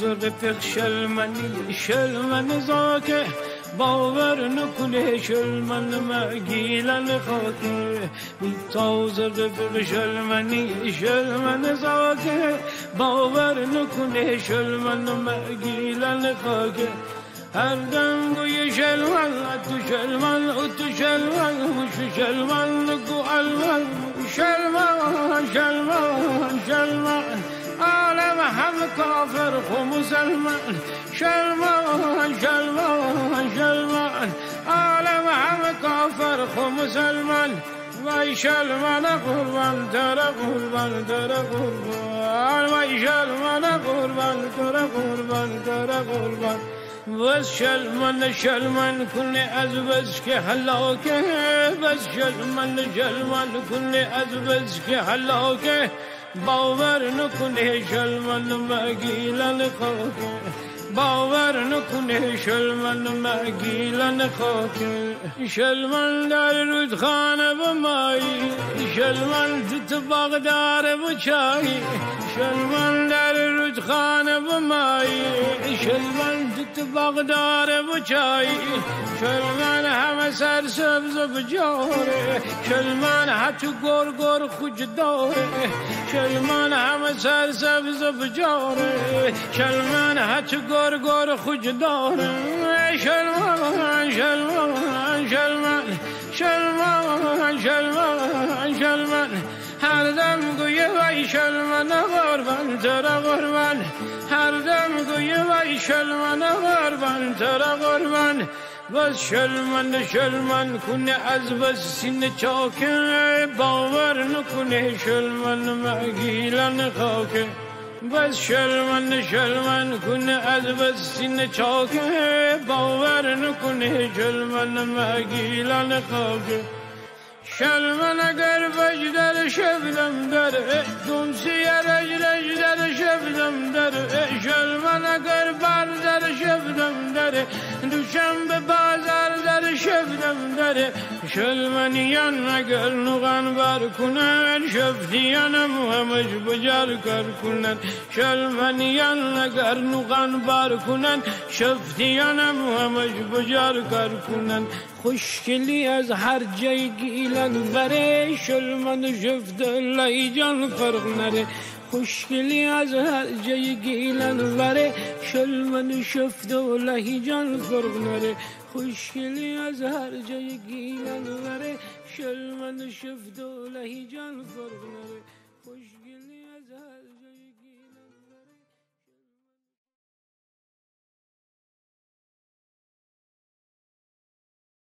زرد فخ شلمنی شلمن زاکه باور نکنه شلمن مگیلن خاکه بی تازه رفق شلمنی شلمن زاکه باور نکنه شلمن مگیلن خاکه هر دم گوی شلمن تو شلمن تو شلمن مش شلمن گو الون شلمن شلمن شلمن. کافر خو مسلمان. شلمان شلمان شلمان. عالم هم کافر خو مسلمان. وای شلمان قربان تر قربان تر قربان. وای شلمان قربان تر قربان تر قربان. بس شلمن شلمن کنه از بس که هلاکه. بس شلمن شلمن کنه از بس که هلاکه. باور نکنه شلمن مگیلن خاکه. باور نکنه شلمن مگیلن خاکه. شلمن در رودخانه مایی. شلمن تو باغدار و چایی شلمن در رودخانه و مایی. شلمن تو باغدار و چایی شلمن همه سر سبز و بجاره شلمن حتی گر گر خوج داره شلمن همه سر سبز و بجاره شلمن حتی گر گر خوج داره شلمن گویه وای شلمن قربان ترا قربان. هر دم گویه وای شلمن قربان ترا قربان. بس شلمن شلمن کنه از بس سینه چاکه باور نکنه شلمن مگیلن خاکه. بس شلمن شلمن کنه از بس سینه چاکه باور نکنه شلمن مگیلن خاکه. شلمن اگر وجدر شبنم در دمسی رج رج در شبنم در شلمن اگر بر در شبنم در دوشنبه بازار در شبنم در شلمنیان اگر نغن بر کنن. شفتیانم همش بجار کر کنن. شلمنیان اگر نغن بر کنن. شفتیانم همش بجار کر کنن. خوشگلی از هر جای گیلن بره. شلمن شفت الله جان فرق نره. خوشگلی از هر جای گیلن بره شلمن شفت الله جان فرق نره. خوشگلی از هر جای گیلن بره شلمن شفت الله جان فرق نره. خوشگلی از هر جای